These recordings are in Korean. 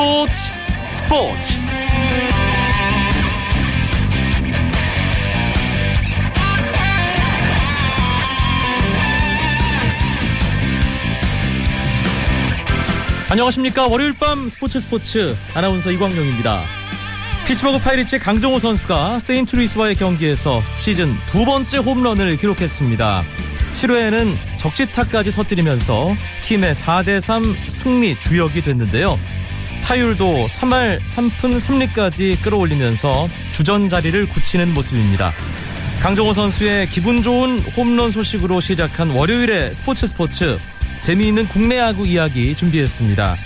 스포츠 스포츠. 안녕하십니까. 월요일 밤 스포츠 스포츠. 아나운서 이광용입니다. 피츠버그 파이리츠의 강정호 선수가 세인트루이스와의 경기에서 시즌 두 번째 홈런을 기록했습니다. 7회에는 적시타까지 터뜨리면서 팀의 4대3 승리 주역이 됐는데요 타율도 3할 3푼 3리까지 끌어올리면서 주전 자리를 굳히는 모습입니다 강정호 선수의 기분 좋은 홈런 소식으로 시작한 월요일의 스포츠 스포츠 재미있는 국내 야구 이야기 준비했습니다.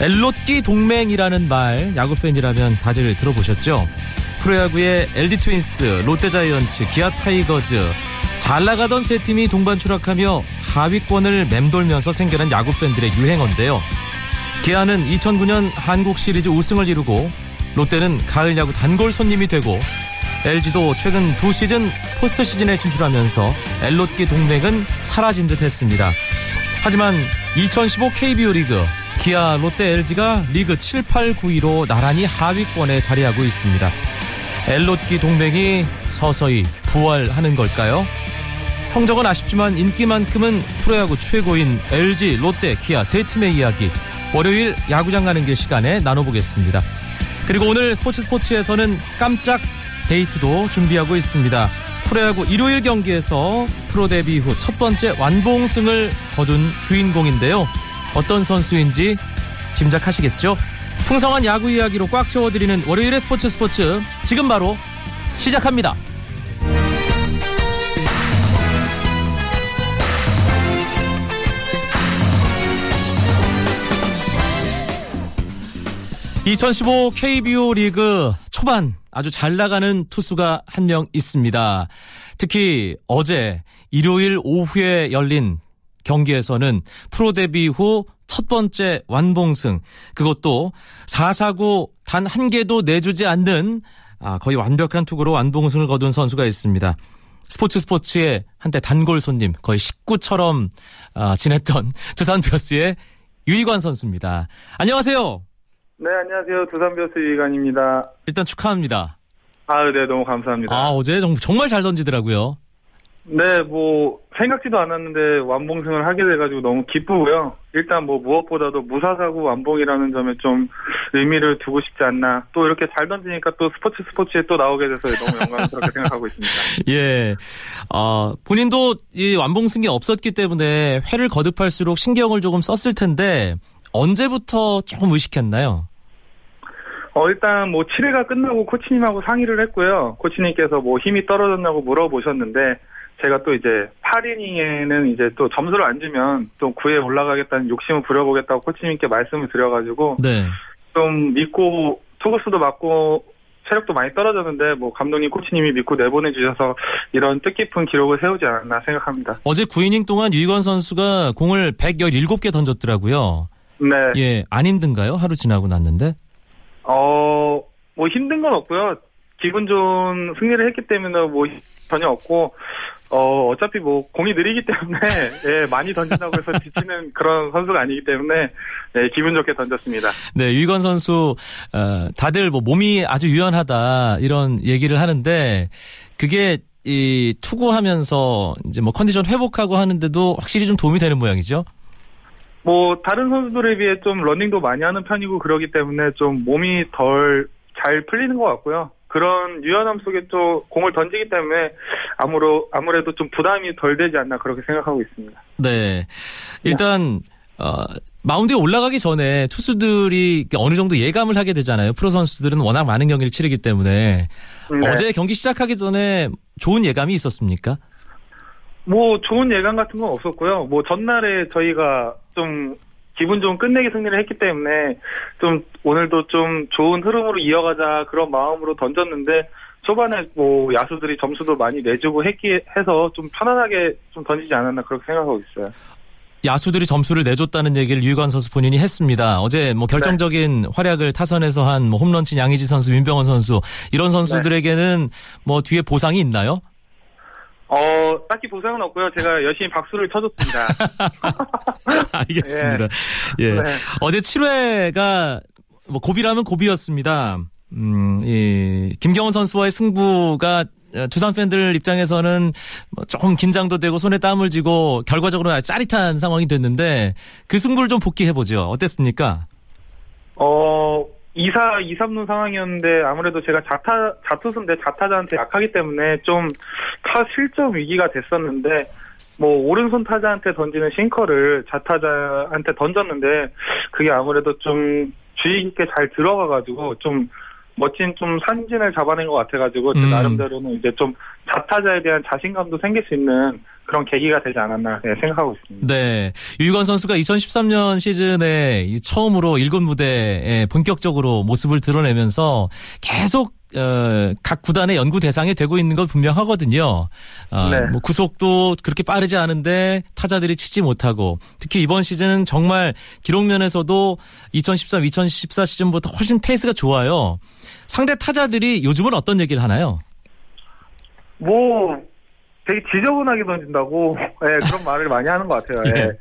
엘롯기 동맹이라는 말 야구 팬이라면 다들 들어보셨죠? 프로야구의 LG 트윈스, 롯데 자이언츠, 기아 타이거즈 잘 나가던 세 팀이 동반 추락하며 하위권을 맴돌면서 생겨난 야구 팬들의 유행어인데요. 기아는 2009년 한국 시리즈 우승을 이루고 롯데는 가을 야구 단골 손님이 되고 LG도 최근 두 시즌 포스트 시즌에 진출하면서 엘롯기 동맹은 사라진 듯 했습니다. 하지만 2015 KBO 리그 기아 롯데 LG가 리그 7, 8, 9위로 나란히 하위권에 자리하고 있습니다. 엘롯기 동맹이 서서히 부활하는 걸까요? 성적은 아쉽지만 인기만큼은 프로야구 최고인 LG, 롯데, 기아 세 팀의 이야기 월요일 야구장 가는 길 시간에 나눠보겠습니다. 그리고 오늘 스포츠 스포츠에서는 깜짝 데이트도 준비하고 있습니다. 프로야구 일요일 경기에서 프로 데뷔 후 첫 번째 완봉승을 거둔 주인공인데요. 어떤 선수인지 짐작하시겠죠? 풍성한 야구 이야기로 꽉 채워드리는 월요일의 스포츠 스포츠 지금 바로 시작합니다. (2015) KBO 리그 초반 아주 잘 나가는 투수가 한 명 있습니다. 특히 어제 일요일 오후에 열린 경기에서는 프로 데뷔 후 첫 번째 완봉승 그것도 4사구 단 한 개도 내주지 않는 아, 거의 완벽한 투구로 완봉승을 거둔 선수가 있습니다. 스포츠 스포츠의 한때 단골 손님 거의 식구처럼 아, 지냈던 두산 베어스의 유희관 선수입니다. 안녕하세요. 네, 안녕하세요. 두산베어스 유희관입니다. 일단 축하합니다. 아, 네, 너무 감사합니다. 아, 어제 정말 잘 던지더라고요. 네, 뭐, 생각지도 않았는데 완봉승을 하게 돼가지고 너무 기쁘고요. 일단 뭐, 무엇보다도 무사사구 완봉이라는 점에 좀 의미를 두고 싶지 않나. 또 이렇게 잘 던지니까 또 스포츠 스포츠에 또 나오게 돼서 너무 영광스럽게 생각하고 있습니다. 예. 어, 본인도 이 완봉승이 없었기 때문에 회를 거듭할수록 신경을 조금 썼을 텐데, 언제부터 조금 의식했나요? 어, 일단 뭐 7회가 끝나고 코치님하고 상의를 했고요. 코치님께서 뭐 힘이 떨어졌냐고 물어보셨는데 제가 또 이제 8이닝에는 이제 또 점수를 안 주면 또 9회 올라가겠다는 욕심을 부려보겠다고 코치님께 말씀을 드려가지고 네. 좀 믿고 투구수도 맞고 체력도 많이 떨어졌는데 뭐 감독님 코치님이 믿고 내보내 주셔서 이런 뜻깊은 기록을 세우지 않았나 생각합니다. 어제 9이닝 동안 유희관 선수가 공을 117개 던졌더라고요. 네. 예, 안 힘든가요? 하루 지나고 났는데? 어, 뭐 힘든 건 없고요. 기분 좋은 승리를 했기 때문에 뭐 전혀 없고, 어, 어차피 뭐 공이 느리기 때문에, 예, 많이 던진다고 해서 지치는 그런 선수가 아니기 때문에, 예, 기분 좋게 던졌습니다. 네, 유희관 선수, 어, 다들 뭐 몸이 아주 유연하다, 이런 얘기를 하는데, 그게 이 투구하면서 이제 뭐 컨디션 회복하고 하는데도 확실히 좀 도움이 되는 모양이죠? 뭐 다른 선수들에 비해 좀 러닝도 많이 하는 편이고 그러기 때문에 좀 몸이 더 잘 풀리는 것 같고요. 그런 유연함 속에 또 공을 던지기 때문에 아무로 아무래도 좀 부담이 덜 되지 않나 그렇게 생각하고 있습니다. 네, 일단 어, 마운드에 올라가기 전에 투수들이 어느 정도 예감을 하게 되잖아요. 프로 선수들은 워낙 많은 경기를 치르기 때문에 네. 어제 경기 시작하기 전에 좋은 예감이 있었습니까? 뭐 좋은 예감 같은 건 없었고요. 뭐 전날에 저희가 좀 기분 좋은 끝내기 승리를 했기 때문에 좀 오늘도 좀 좋은 흐름으로 이어가자 그런 마음으로 던졌는데 초반에 뭐 야수들이 점수도 많이 내주고 했기 해서 좀 편안하게 좀 던지지 않았나 그렇게 생각하고 있어요. 야수들이 점수를 내줬다는 얘기를 유희관 선수 본인이 했습니다. 어제 뭐 결정적인 활약을 타선에서 한 뭐 홈런친 양의지 선수, 민병헌 선수 이런 선수들에게는 뭐 뒤에 보상이 있나요? 어, 딱히 보상은 없고요. 제가 열심히 박수를 쳐줬습니다. 알겠습니다. 예. 네. 어제 7회가 뭐 고비라면 고비였습니다. 음, 이 김경원 선수와의 승부가 어, 두산 팬들 입장에서는 뭐 조금 긴장도 되고 손에 땀을 쥐고 결과적으로 짜릿한 상황이 됐는데 그 승부를 좀 복귀해 보죠. 어땠습니까? 어, 2사, 2, 3루 상황이었는데 아무래도 제가 자타, 자투수인데 자타자한테 약하기 때문에 좀 타 실점 위기가 됐었는데 뭐 오른손 타자한테 던지는 싱커를 자타자한테 던졌는데 그게 아무래도 좀 주의 깊게 잘 들어가 가지고 좀 멋진 좀 산진을 잡아낸 것 같아가지고 제 음. 나름대로는 이제 좀 좌타자에 대한 자신감도 생길 수 있는 그런 계기가 되지 않았나 네, 생각하고 있습니다. 네. 유희관 선수가 2013년 시즌에 이 처음으로 1군 무대에 본격적으로 모습을 드러내면서 계속 어, 각 구단의 연구 대상이 되고 있는 건 분명하거든요. 아, 네. 뭐 구속도 그렇게 빠르지 않은데 타자들이 치지 못하고 특히 이번 시즌은 정말 기록 면에서도 2013, 2014 시즌보다 훨씬 페이스가 좋아요. 상대 타자들이 요즘은 어떤 얘기를 하나요? 뭐 되게 지저분하게 던진다고 예, 그런 말을 많이 하는 것 같아요. 예. 예.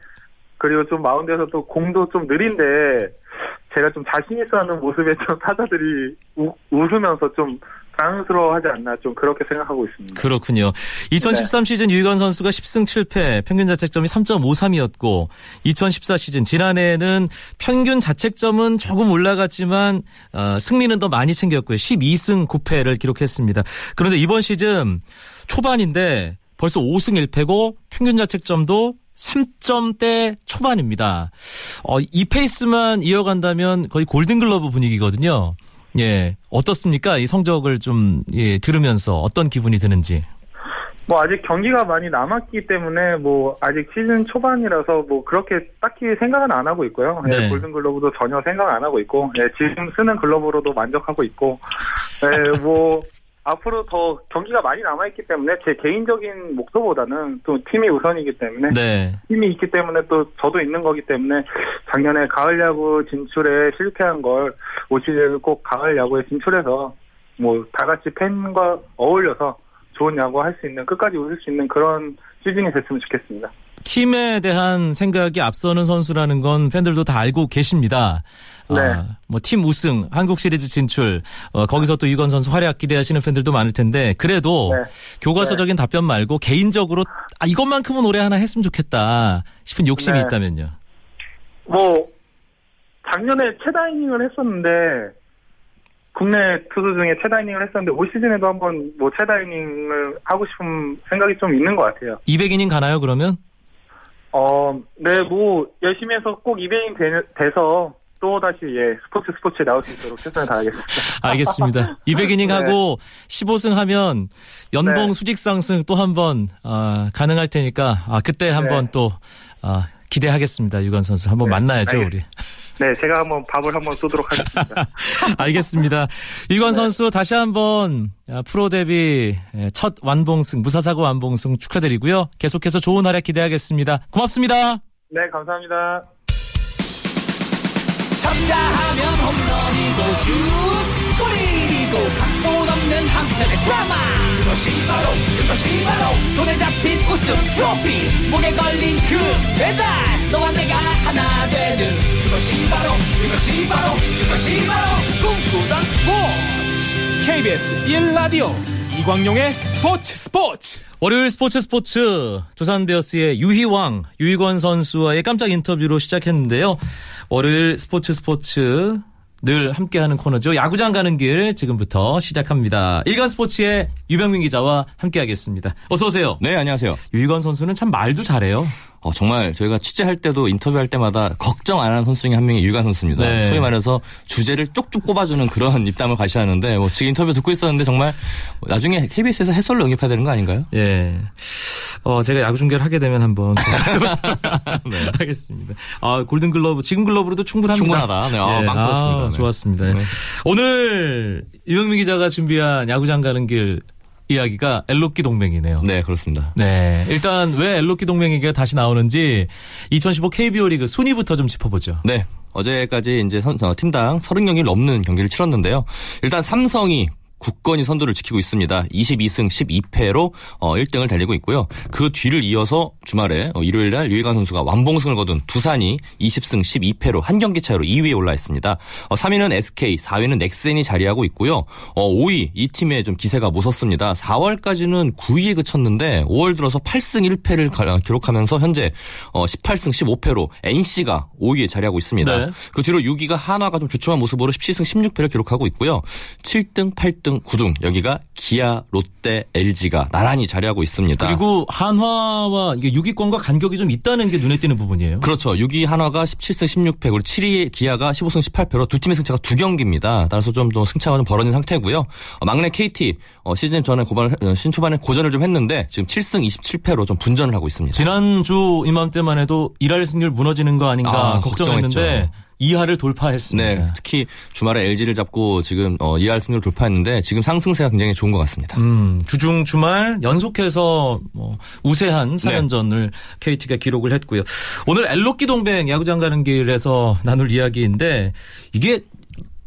그리고 좀 마운드에서 또 공도 좀 느린데 제가 좀 자신 있어 하는 모습에 좀 타자들이 우, 웃으면서 좀 당황스러워하지 않나 좀 그렇게 생각하고 있습니다. 그렇군요. 2013 시즌 유희관 선수가 10승 7패, 평균 자책점이 3.53이었고 2014 시즌 지난해에는 평균 자책점은 조금 올라갔지만 어, 승리는 더 많이 챙겼고요. 12승 9패를 기록했습니다. 그런데 이번 시즌 초반인데 벌써 5승 1패고 평균 자책점도 3점대 초반입니다. 어, 이 페이스만 이어간다면 거의 골든글러브 분위기거든요. 예, 어떻습니까? 이 성적을 좀 예, 들으면서 어떤 기분이 드는지. 뭐 아직 경기가 많이 남았기 때문에 뭐 아직 시즌 초반이라서 뭐 그렇게 딱히 생각은 안 하고 있고요. 예, 네. 골든 글러브도 전혀 생각 안 하고 있고 예, 지금 쓰는 글러브로도 만족하고 있고 예, 뭐 앞으로 더 경기가 많이 남아있기 때문에 제 개인적인 목표보다는 또 팀이 우선이기 때문에 네, 팀이 있기 때문에 또 저도 있는 거기 때문에 작년에 가을 야구 진출에 실패한 걸 올 시즌 꼭 가을 야구에 진출해서 뭐 다 같이 팬과 어울려서 좋은 야구 할 수 있는 끝까지 웃을 수 있는 그런 시즌이 됐으면 좋겠습니다. 팀에 대한 생각이 앞서는 선수라는 건 팬들도 다 알고 계십니다. 네. 뭐팀 우승, 한국 시리즈 진출, 어, 거기서 또 유건 선수 활약 기대하시는 팬들도 많을 텐데 그래도 네. 교과서적인 답변 말고 개인적으로 아, 이것만큼은 올해 하나 했으면 좋겠다 싶은 욕심이 네. 있다면요. 뭐 작년에 최다 이닝을 했었는데 국내 투수 중에 최다 이닝을 했었는데 올 시즌에도 한번 뭐 최다 이닝을 하고 싶은 생각이 좀 있는 것 같아요. 200이닝 가나요 그러면? 어, 네, 뭐 열심히 해서 꼭 200인 돼서 또 다시 예 스포츠 스포츠에 나올 수 있도록 최선을 다하겠습니다. 알겠습니다. 200이닝 네. 하고 15승 하면 연봉 네. 수직 상승 또 한번 아, 가능할 테니까 아, 그때 한번 네. 또 아, 기대하겠습니다. 유건 선수 한번 네, 만나야죠 알겠- 우리. 네, 제가 한번 밥을 한번 쏘도록 하겠습니다. 알겠습니다. 유건 네. 선수 다시 한번 아, 프로 데뷔 예, 첫 완봉승 무사사고 완봉승 축하드리고요. 계속해서 좋은 활약 기대하겠습니다. 고맙습니다. 네, 감사합니다. 쳤다 하면 홈런이고 슛 골이고 각본 없는 한편의 드라마. 그것이 바로 그것이 바로 손에 잡힌 우승 트로피. 목에 걸린 그 배달 너와 내가 하나 되는. 그것이 바로 그것이 바로 그것이 바로 꿈꾸던 스포츠. KBS 1라디오 이광용의 스포츠 스포츠. 월요일 스포츠 스포츠. 두산 베어스의 유희왕 유희권 선수와의 깜짝 인터뷰로 시작했는데요. 월요일 스포츠 스포츠 늘 함께하는 코너죠. 야구장 가는 길 지금부터 시작합니다. 일간 스포츠의 유병민 기자와 함께하겠습니다. 어서 오세요. 네, 안녕하세요. 유희권 선수는 참 말도 잘해요. 어, 정말 저희가 취재할 때도 인터뷰할 때마다 걱정 안 하는 선수 중에 한 명이 유관 선수입니다. 네. 소위 말해서 주제를 쪽쪽 뽑아주는 그런 입담을 가시하는데 뭐 지금 인터뷰 듣고 있었는데 정말 나중에 KBS에서 해설로 영입해야 되는 거 아닌가요? 예. 어, 제가 야구 중계를 하게 되면 한번. 네. 하겠습니다. 아, 골든 글러브, 지금 글러브로도 충분합니다. 충분하다. 네, 아, 망 터졌습니다. 아, 네. 좋았습니다. 네. 오늘 유명민 기자가 준비한 야구장 가는 길 이야기가 엘로끼 동맹이네요. 네, 그렇습니다. 네. 일단 왜 엘로끼 동맹 얘기가 다시 나오는지 2015 KBO 리그 순위부터 좀 짚어보죠. 네. 어제까지 이제 선- 어, 팀당 30경기를 넘는 경기를 치렀는데요. 일단 삼성이 굳건히 선두를 지키고 있습니다. 22승 12패로 어, 1등을 달리고 있고요. 그 뒤를 이어서 주말에 어, 일요일 날 유희관 선수가 완봉승을 거둔 두산이 20승 12패로 한 경기 차이로 2위에 올라 있습니다. 어, 3위는 SK, 4위는 넥센이 자리하고 있고요. 어, 5위 이 팀의 좀 기세가 무섭습니다. 4월까지는 9위에 그쳤는데 5월 들어서 8승 1패를 기록하면서 현재 어, 18승 15패로 NC가 5위에 자리하고 있습니다. 네. 그 뒤로 6위가 한화가 좀 주춤한 모습으로 17승 16패를 기록하고 있고요. 7등, 8등, 9등 여기가 기아, 롯데, LG가 나란히 자리하고 있습니다. 그리고 한화와 이게 6위권과 간격이 좀 있다는 게 눈에 띄는 부분이에요. 그렇죠. 6위 한화가 17승 16패, 그리고 7위 기아가 15승 18패로 두 팀의 승차가 두 경기입니다. 따라서 좀 더 승차가 좀 벌어진 상태고요. 어, 막내 KT 어, 시즌 전에 고반을 어, 신초반에 고전을 좀 했는데 지금 7승 27패로 좀 분전을 하고 있습니다. 지난주 이맘때만 해도 1할 승률 무너지는 거 아닌가 아, 걱정했는데 걱정했죠. 2할을 돌파했습니다. 네, 특히 주말에 LG를 잡고 지금 어, 2할 승률 돌파했는데 지금 상승세가 굉장히 좋은 것 같습니다. 음, 주중 주말 연속해서 뭐 우세한 4연전을 KT가 기록을 했고요. 오늘 엘로끼 동백 야구장 가는 길에서 나눌 이야기인데 이게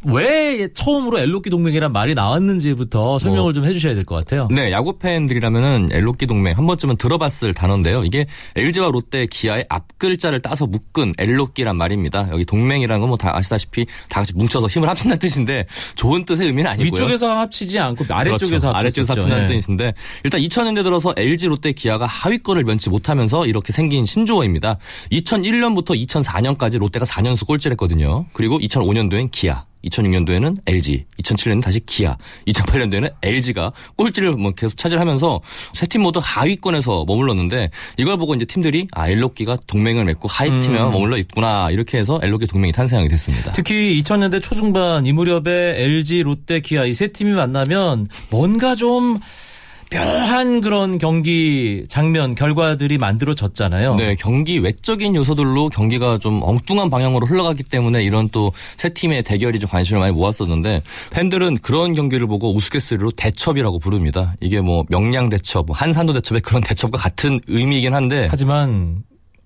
왜 처음으로 엘로끼 동맹이란 말이 나왔는지부터 설명을 좀 해주셔야 될 것 같아요. 네, 야구 팬들이라면은 엘로끼 동맹 한 번쯤은 들어봤을 단어인데요. 이게 LG와 롯데, 기아의 앞 글자를 따서 묶은 엘로끼란 말입니다. 여기 동맹이라는 건 뭐 다 아시다시피 다 같이 뭉쳐서 힘을 합친다는 뜻인데 좋은 뜻의 의미는 아니고요. 위쪽에서 합치지 않고 아래쪽에서 그렇죠. 아래쪽에서. 합친다는 네. 뜻인데 일단 2000년대 들어서 LG, 롯데, 기아가 하위권을 면치 못하면서 이렇게 생긴 신조어입니다. 2001년부터 2004년까지 롯데가 4년수 꼴찌를 했거든요. 그리고 2005년도엔 기아. 2006년도에는 LG, 2007년에는 다시 기아, 2008년도에는 LG가 꼴찌를 뭐 계속 차지하면서 세 팀 모두 하위권에서 머물렀는데 이걸 보고 이제 팀들이 아 엘로끼가 동맹을 맺고 하위 팀에 음. 머물러 있구나 이렇게 해서 엘로끼 동맹이 탄생하게 됐습니다. 특히 2000년대 초중반 이 무렵에 LG, 롯데, 기아 이 세 팀이 만나면 뭔가 좀 묘한 그런 경기 장면 결과들이 만들어졌잖아요. 네, 경기 외적인 요소들로 경기가 좀 엉뚱한 방향으로 흘러가기 때문에 이런 또 세 팀의 대결이 좀 관심을 많이 모았었는데 팬들은 그런 경기를 보고 우스갯소리로 대첩이라고 부릅니다. 이게 뭐 명량 대첩, 뭐 한산도 대첩의 그런 대첩과 같은 의미이긴 한데 하지만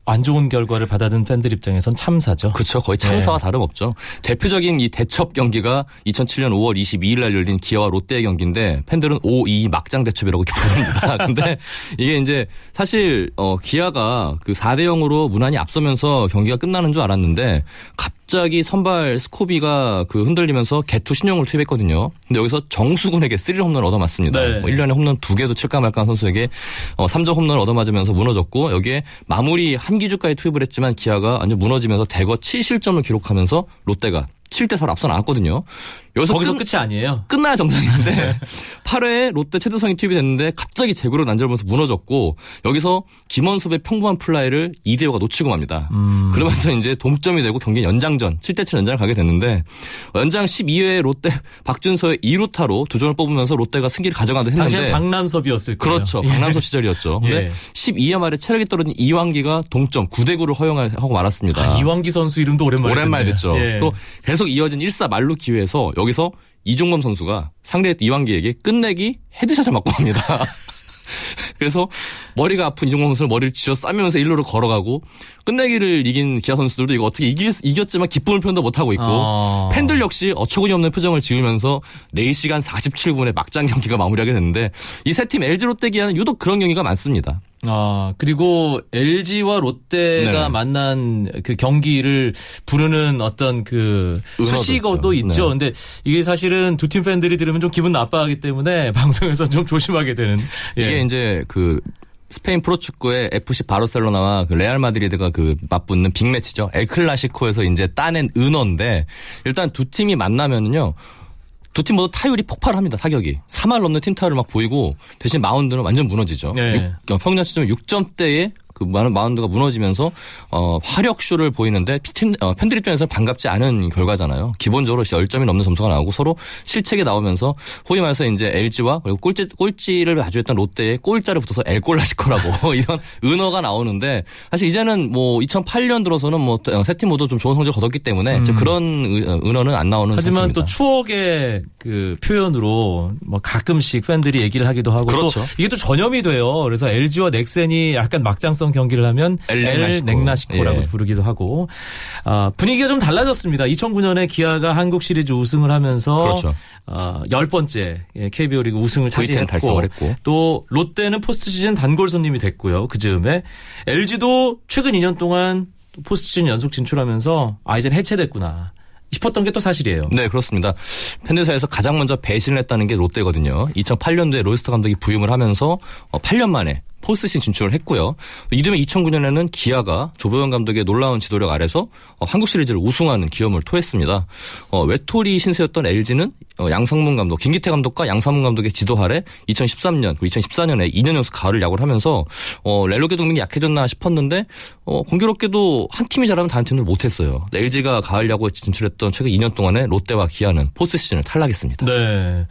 안 좋은 결과를 받아든 팬들 입장에선 참사죠. 그렇죠. 거의 참사와 다름없죠. 대표적인 이 대첩 경기가 2007년 5월 22일 날 열린 기아와 롯데의 경기인데 팬들은 5-2 막장 대첩이라고 이렇게 부릅니다. 근데 이게 이제 사실 어 기아가 그 4대 0으로 무난히 앞서면서 경기가 끝나는 줄 알았는데 갑자기 선발 스코비가 그 흔들리면서 개투 신용을 투입했거든요. 근데 여기서 정수군에게 3리 홈런을 얻어맞습니다. 네. 뭐 1년에 홈런 2개도 칠까 말까 한 선수에게 어 3점 홈런을 얻어맞으면서 무너졌고 여기에 마무리 한 기주까지 투입을 했지만 기아가 완전 무너지면서 대거 7실점을 기록하면서 롯데가 7대 4로 앞서 나갔거든요. 여기서 거기서 끝, 끝이 아니에요. 끝나야 정상인데 8회에 롯데 최대성이 투입이 됐는데 갑자기 제구 난조를 하면서 무너졌고 여기서 김원섭의 평범한 플라이를 이대호가 놓치고 맙니다. 음. 그러면서 이제 동점이 되고 경기 연장전 7대 7 연장을 가게 됐는데 연장 12회에 롯데 박준서의 2루타로 두 점을 뽑으면서 롯데가 승기를 가져가도 했는데 박남섭이었을 거예요. 그렇죠. 예. 박남섭 시절이었죠. 근데 예. 12회 말에 체력이 떨어진 이왕기가 동점 9대 9를 허용하고 말았습니다. 아, 이왕기 선수 이름도 오랜만에 오랜만에 듣네요. 듣죠. 예. 또 계속 이어진 1사 말루 기회에서 여기서 이종범 선수가 상대 이완기에게 끝내기 헤드샷을 맞고 합니다. 그래서 머리가 아픈 이종범 선수는 머리를 쥐어 싸면서 일루로 걸어가고 끝내기를 이긴 기아 선수들도 이거 어떻게 이길, 이겼지만 기쁨을 표현도 못하고 있고 아. 팬들 역시 어처구니 없는 표정을 지으면서 4시간 47분의 막장 경기가 마무리하게 됐는데 이 세 팀 LG 롯데 기아는 유독 그런 경기가 많습니다. 아, 그리고 LG와 롯데가 네네. 만난 그 경기를 부르는 어떤 그 수식어도 있죠. 있죠. 네. 근데 이게 사실은 두 팀 팬들이 들으면 좀 기분 나빠하기 때문에 방송에서 좀 조심하게 되는. 예. 이게 이제 그 스페인 프로축구의 FC 바르셀로나와 그 레알 마드리드가 그 맞붙는 빅매치죠. 엘 클라시코에서 이제 따낸 은어인데 일단 두 팀이 만나면은요. 두 팀 모두 타율이 폭발합니다. 타격이 3할 넘는 팀 타율을 막 보이고 대신 마운드는 완전 무너지죠. 네. 육- 어, 평균 시점 6점대에 그 마운- 마운드가 무너지면서 어, 화력 쇼를 보이는데 팀 어, 팬들 입장에서 반갑지 않은 결과잖아요. 기본적으로 10점이 넘는 점수가 나오고 서로 실책이 나오면서 소위 말해서 이제 LG와 그리고 꼴찌 꼴찌를 마주했던 롯데에 골자를 붙어서 엘골라시코라고 이런 은어가 나오는데 사실 이제는 뭐 2008년 들어서는 뭐 세 팀 모두 좀 좋은 성적을 거뒀기 때문에 좀 그런 은- 은어는 안 나오는 음. 하지만 또 상태입니다. 추억의 그 표현으로 뭐 가끔씩 팬들이 얘기를 하기도 하고 그렇죠. 또 이게 또 전염이 돼요. 그래서 LG와 넥센이 약간 막장성 이런 경기를 하면 엘. 넥라시코라고 예. 부르기도 하고 아, 분위기가 좀 달라졌습니다. 2009년에 기아가 한국 시리즈 우승을 하면서 그렇죠. 어, 열 번째 KBO 리그 우승을 V10 차지했고. 또 롯데는 포스트 시즌 단골 손님이 됐고요. 그 즈음에 LG도 최근 2년 동안 포스트 시즌 연속 진출하면서 아 이젠 해체됐구나 싶었던 게 또 사실이에요. 네, 그렇습니다. 팬들 사이에서 가장 먼저 배신을 했다는 게 롯데거든요. 2008년도에 로이스터 감독이 부임을 하면서 8년 만에 포스트 시즌 진출을 했고요. 이듬해 2009년에는 기아가 조보영 감독의 놀라운 지도력 아래서 어, 한국 시리즈를 우승하는 기염을 토했습니다. 어, 외톨이 신세였던 LG는 어, 양상문 감독, 김기태 감독과 양상문 감독의 지도 아래 2013년 그리고 2014년에 2년 연속 가을을 야구를 하면서 어, 렐로게 동맹이 약해졌나 싶었는데 어, 공교롭게도 한 팀이 잘하면 다른 팀들 못했어요. LG가 가을 야구에 진출했던 최근 2년 동안에 롯데와 기아는 포스트 시즌을 탈락했습니다. 네.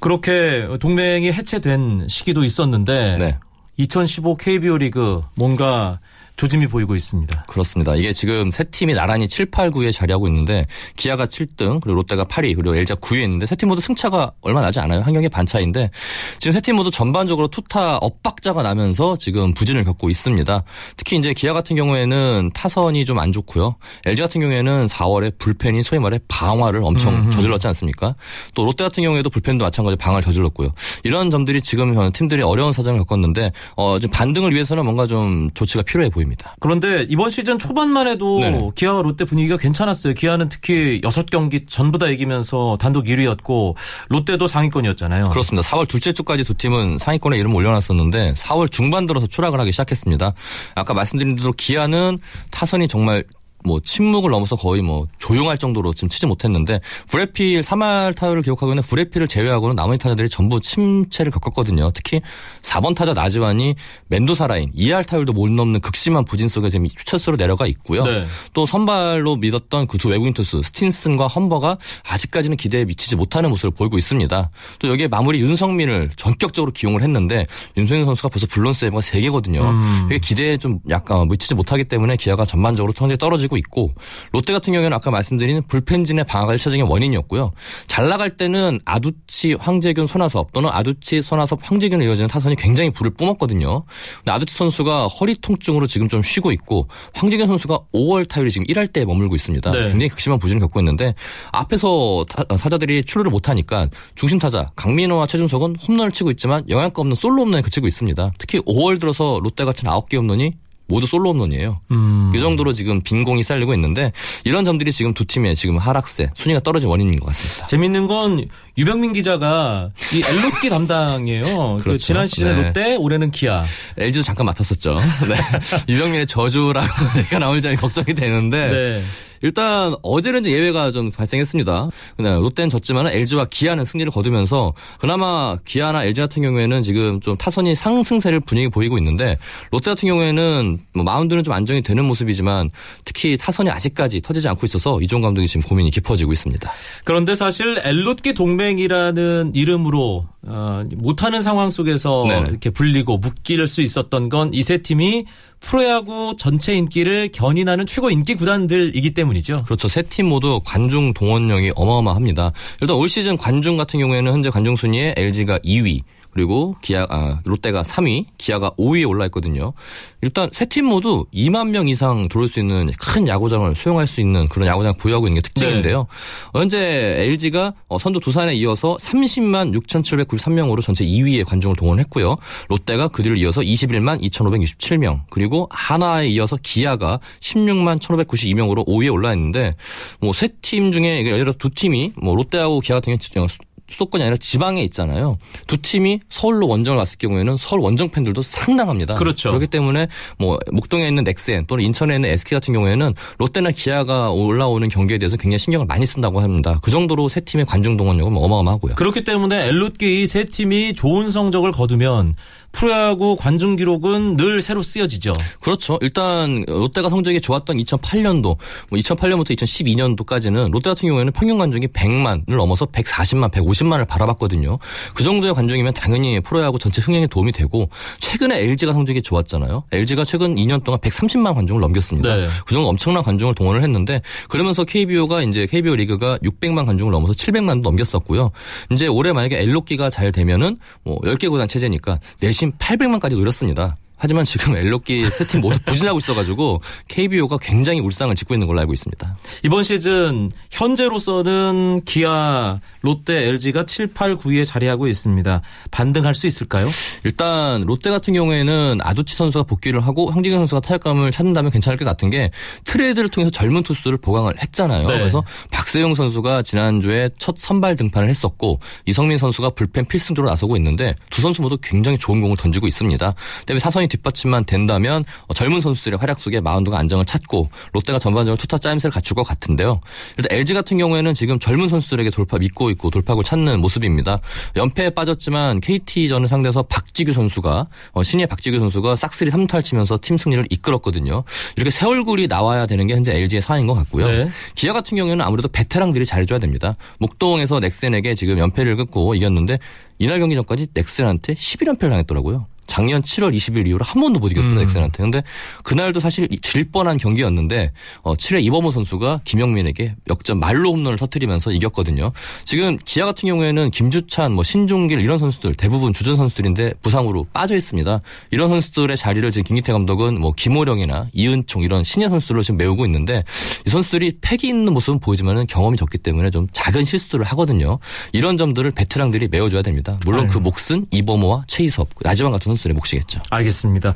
그렇게 동맹이 해체된 시기도 있었는데 네. 2015 KBO 리그 뭔가 조짐이 보이고 있습니다. 그렇습니다. 이게 지금 세 팀이 나란히 7, 8, 9에 자리하고 있는데 기아가 7등 그리고 롯데가 8위 그리고 LG가 9위에 있는데 세 팀 모두 승차가 얼마 나지 않아요. 한 경기 반 차인데 지금 세 팀 모두 전반적으로 투타 엇박자가 나면서 지금 부진을 겪고 있습니다. 특히 이제 기아 같은 경우에는 타선이 좀 안 좋고요. LG 같은 경우에는 4월에 불펜이 소위 말해 방화를 엄청 저질렀지 않습니까? 또 롯데 같은 경우에도 불펜도 마찬가지로 방화를 저질렀고요. 이런 점들이 지금 팀들이 어려운 사정을 겪었는데 어, 지금 반등을 위해서는 뭔가 좀 조치가 필요해 보입니다. 그런데 이번 시즌 초반만 해도 네네. 기아와 롯데 분위기가 괜찮았어요. 기아는 특히 6경기 전부 다 이기면서 단독 1위였고 롯데도 상위권이었잖아요. 그렇습니다. 4월 둘째 주까지 두 팀은 상위권에 이름 올려놨었는데 4월 중반 들어서 추락을 하기 시작했습니다. 아까 말씀드린 대로 기아는 타선이 정말 뭐 침묵을 넘어서 거의 뭐 조용할 정도로 지금 치지 못했는데 브렛 필 3할 타율을 기록하고 있는 브렛 필을 제외하고는 나머지 타자들이 전부 침체를 겪었거든요. 특히 4번 타자 나지완이 멘도사 라인 2할 타율도 못 넘는 극심한 부진 속에 지금 휴철수로 내려가 있고요. 네. 또 선발로 믿었던 그 두 외국인 투수 스틴슨과 험버가 아직까지는 기대에 미치지 못하는 모습을 보이고 있습니다. 또 여기에 마무리 윤석민을 전격적으로 기용을 했는데 윤석민 선수가 벌써 블론 세이브가 3개거든요. 음. 이게 기대에 좀 약간 미치지 못하기 때문에 기아가 전반적으로 현재 떨어지고 있고 롯데 같은 경우에는 아까 말씀드린 불펜진의 방어가 1차적인 원인이었고요. 잘 나갈 때는 아두치, 황재균, 손아섭 또는 아두치, 손아섭, 황재균을 이어지는 타선이 굉장히 불을 뿜었거든요. 근데 아두치 선수가 허리 통증으로 지금 좀 쉬고 있고 황재균 선수가 5월 타율이 지금 1할 때에 머물고 있습니다. 네. 굉장히 극심한 부진을 겪고 있는데 앞에서 타, 자들이 출루를 못하니까 중심 타자 강민호와 최준석은 홈런을 치고 있지만 영향가 없는 솔로 홈런에 그치고 있습니다. 특히 5월 들어서 롯데 같은 9개 홈런이 모두 솔로 홈런이에요. 음. 이 정도로 지금 빈공이 쌓이고 있는데 이런 점들이 지금 두 팀의 지금 하락세 순위가 떨어진 원인인 것 같습니다. 재밌는 건 유병민 기자가 이 엘롯기 담당이에요. 그 그렇죠. 지난 시즌에 네. 롯데, 올해는 기아. LG도 잠깐 맡았었죠. 네. 유병민의 저주라고 얘기가 나올 점이 걱정이 되는데 네. 일단 어제는 예외가 좀 발생했습니다. 근데 롯데는 졌지만 LG와 기아는 승리를 거두면서 그나마 기아나 LG 같은 경우에는 지금 좀 타선이 상승세를 분위기 보이고 있는데 롯데 같은 경우에는 뭐 마운드는 좀 안정이 되는 모습이지만 특히 타선이 아직까지 터지지 않고 있어서 이종 감독이 지금 고민이 깊어지고 있습니다. 그런데 사실 엘롯기 동맹이라는 이름으로 어, 못하는 상황 속에서 네네. 이렇게 불리고 묶일 수 있었던 건 이 세 팀이 프로야구 전체 인기를 견인하는 최고 인기 구단들이기 때문이죠. 그렇죠. 세 팀 모두 관중 동원력이 어마어마합니다. 일단 올 시즌 관중 같은 경우에는 현재 관중 순위에 LG가 2위, 그리고 기아 아, 롯데가 3위, 기아가 5위에 올라 있거든요. 일단 세 팀 모두 2만 명 이상 들어올 수 있는 큰 야구장을 소용할 수 있는 그런 야구장을 보유하고 있는 게 특징인데요. 현재 LG가 어, 선두 두산에 이어서 30만 6,793명으로 전체 2위에 관중을 동원했고요. 롯데가 그 뒤를 이어서 21만 2,567명, 그리고 하나에 이어서 기아가 16만 1,592명으로 5위에 올라 있는데 뭐 세 팀 중에 예를 들어 두 팀이 뭐 롯데하고 기아 같은 경우 수도권이 아니라 지방에 있잖아요. 두 팀이 서울로 원정을 왔을 경우에는 서울 원정 팬들도 상당합니다. 그렇죠. 그렇기 때문에 뭐 목동에 있는 넥센 또는 인천에 있는 SK 같은 경우에는 롯데나 기아가 올라오는 경기에 대해서 굉장히 신경을 많이 쓴다고 합니다. 그 정도로 세 팀의 관중 동원력은 어마어마하고요. 그렇기 때문에 엘롯기 이세 팀이 좋은 성적을 거두면 프로야구 관중 기록은 늘 새로 쓰여지죠. 그렇죠. 일단 롯데가 성적이 좋았던 2008년도, 뭐 2008년부터 2012년도까지는 롯데 같은 경우에는 평균 관중이 100만을 넘어서 140만, 150만을 바라봤거든요. 그 정도의 관중이면 당연히 프로야구 전체 흥행에 도움이 되고 최근에 LG가 성적이 좋았잖아요. LG가 최근 2년 동안 130만 관중을 넘겼습니다. 네. 그 정도 엄청난 관중을 동원을 했는데 그러면서 KBO가 이제 KBO 리그가 600만 관중을 넘어서 700만도 넘겼었고요. 이제 올해 만약에 엘로끼가 잘 되면은 뭐 10개 구단 체제니까 내심 800만까지 노렸습니다. 하지만 지금 엘로끼 세팀 모두 부진하고 있어가지고 KBO가 굉장히 울상을 짓고 있는 걸로 알고 있습니다. 이번 시즌 현재로서는 기아, 롯데, LG가 7, 8, 9위에 자리하고 있습니다. 반등할 수 있을까요? 일단 롯데 같은 경우에는 아두치 선수가 복귀를 하고 황지경 선수가 타격감을 찾는다면 괜찮을 것 같은 게 트레이드를 통해서 젊은 투수를 보강을 했잖아요. 네. 그래서 박세용 선수가 지난주에 첫 선발 등판을 했었고 이성민 선수가 불펜 필승조로 나서고 있는데 두 선수 모두 굉장히 좋은 공을 던지고 있습니다. 때문에 사선이 뒷받침만 된다면 어, 젊은 선수들의 활약 속에 마운드가 안정을 찾고 롯데가 전반적으로 투타 짜임새를 갖출 것 같은데요. 일단 LG 같은 경우에는 지금 젊은 선수들에게 돌파 믿고 있고 돌파구를 찾는 모습입니다. 연패에 빠졌지만 KT전을 상대해서 박지규 선수가 어, 신예 박지규 선수가 싹쓸이 3탈 치면서 팀 승리를 이끌었거든요. 이렇게 새 얼굴이 나와야 되는 게 현재 LG의 상황인 것 같고요. 네. 기아 같은 경우에는 아무래도 베테랑들이 잘해줘야 됩니다. 목동에서 넥센에게 지금 연패를 끊고 이겼는데 이날 경기 전까지 넥센한테 11연패를 당했더라고요. 작년 7월 20일 이후로 한 번도 못 이겼습니다. 음. 넥센한테. 근데 그날도 사실 이- 질 뻔한 경기였는데 어, 7회 이범호 선수가 김영민에게 역전 말로 홈런을 터뜨리면서 이겼거든요. 지금 기아 같은 경우에는 김주찬, 뭐 신종길 이런 선수들 대부분 주전 선수들인데 부상으로 빠져 있습니다. 이런 선수들의 자리를 지금 김기태 감독은 뭐 김호령이나 이은총 이런 신예 선수들로 지금 메우고 있는데 이 선수들이 패기 있는 모습은 보이지만은 경험이 적기 때문에 좀 작은 실수를 하거든요. 이런 점들을 베테랑들이 메워줘야 됩니다. 물론 그 몫은 이범호와 최희섭, 나지왕 같은 선수들의 몫이겠죠. 알겠습니다.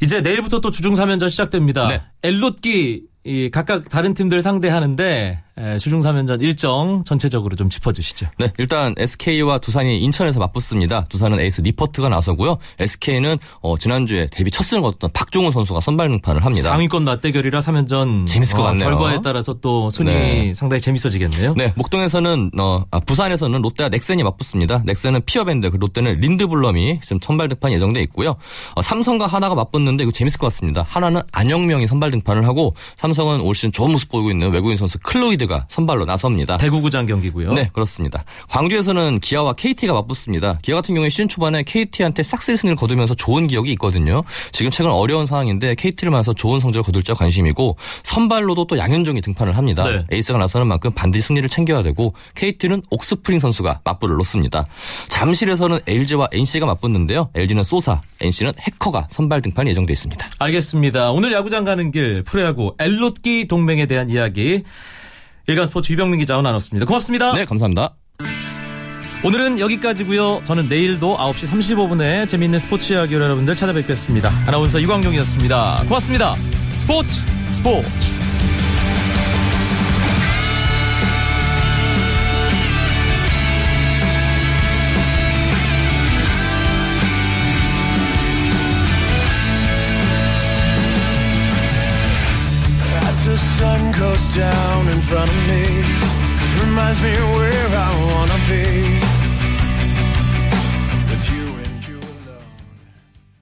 이제 내일부터 또 주중 3연전 시작됩니다. 네. 엘롯기 이 각각 다른 팀들 상대하는데 에, 주중 3연전 일정 전체적으로 좀 짚어주시죠. 네, 일단 SK와 두산이 인천에서 맞붙습니다. 두산은 에이스 니퍼트가 나서고요. SK는 어, 지난주에 데뷔 첫 승을 거뒀던 박종훈 선수가 선발 등판을 합니다. 상위권 맞대결이라 3연전 재밌을 것 같네요. 결과에 따라서 또 순위 네. 상당히 재밌어지겠네요. 네, 목동에서는 어, 아, 부산에서는 롯데와 넥센이 맞붙습니다. 넥센은 피어밴드, 그 롯데는 린드블럼이 지금 선발 등판 예정돼 있고요. 어, 삼성과 한화가 맞붙는데 이거 재밌을 것 같습니다. 한화는 안영명이 선발 등판을 하고 삼성은 올 시즌 좋은 모습 보이고 있는 외국인 선수 클로이드가 선발로 나섭니다. 대구구장 경기고요. 네, 그렇습니다. 광주에서는 기아와 KT가 맞붙습니다. 기아 같은 경우에 시즌 초반에 KT한테 싹쓸이 승리를 거두면서 좋은 기억이 있거든요. 지금 최근 어려운 상황인데 KT를 만나서 좋은 성적을 거둘 자 관심이고 선발로도 또 양현종이 등판을 합니다. 네. 에이스가 나서는 만큼 반드시 승리를 챙겨야 되고 KT는 옥스프링 선수가 맞불을 놓습니다. 잠실에서는 LG와 NC가 맞붙는데요. LG는 소사, NC는 해커가 선발 등판이 예정돼 있습니다. 알겠습니다. 오늘 야구장 가는 길 프로야구 엘롯기 동맹에 대한 이야기 일간 스포츠 유병민 기자와 나눴습니다. 고맙습니다. 네, 감사합니다. 오늘은 여기까지고요. 저는 내일도 9시 35분에 재미있는 스포츠 이야기로 여러분들 찾아뵙겠습니다. 아나운서 이광용이었습니다. 고맙습니다. 스포츠 스포츠 me,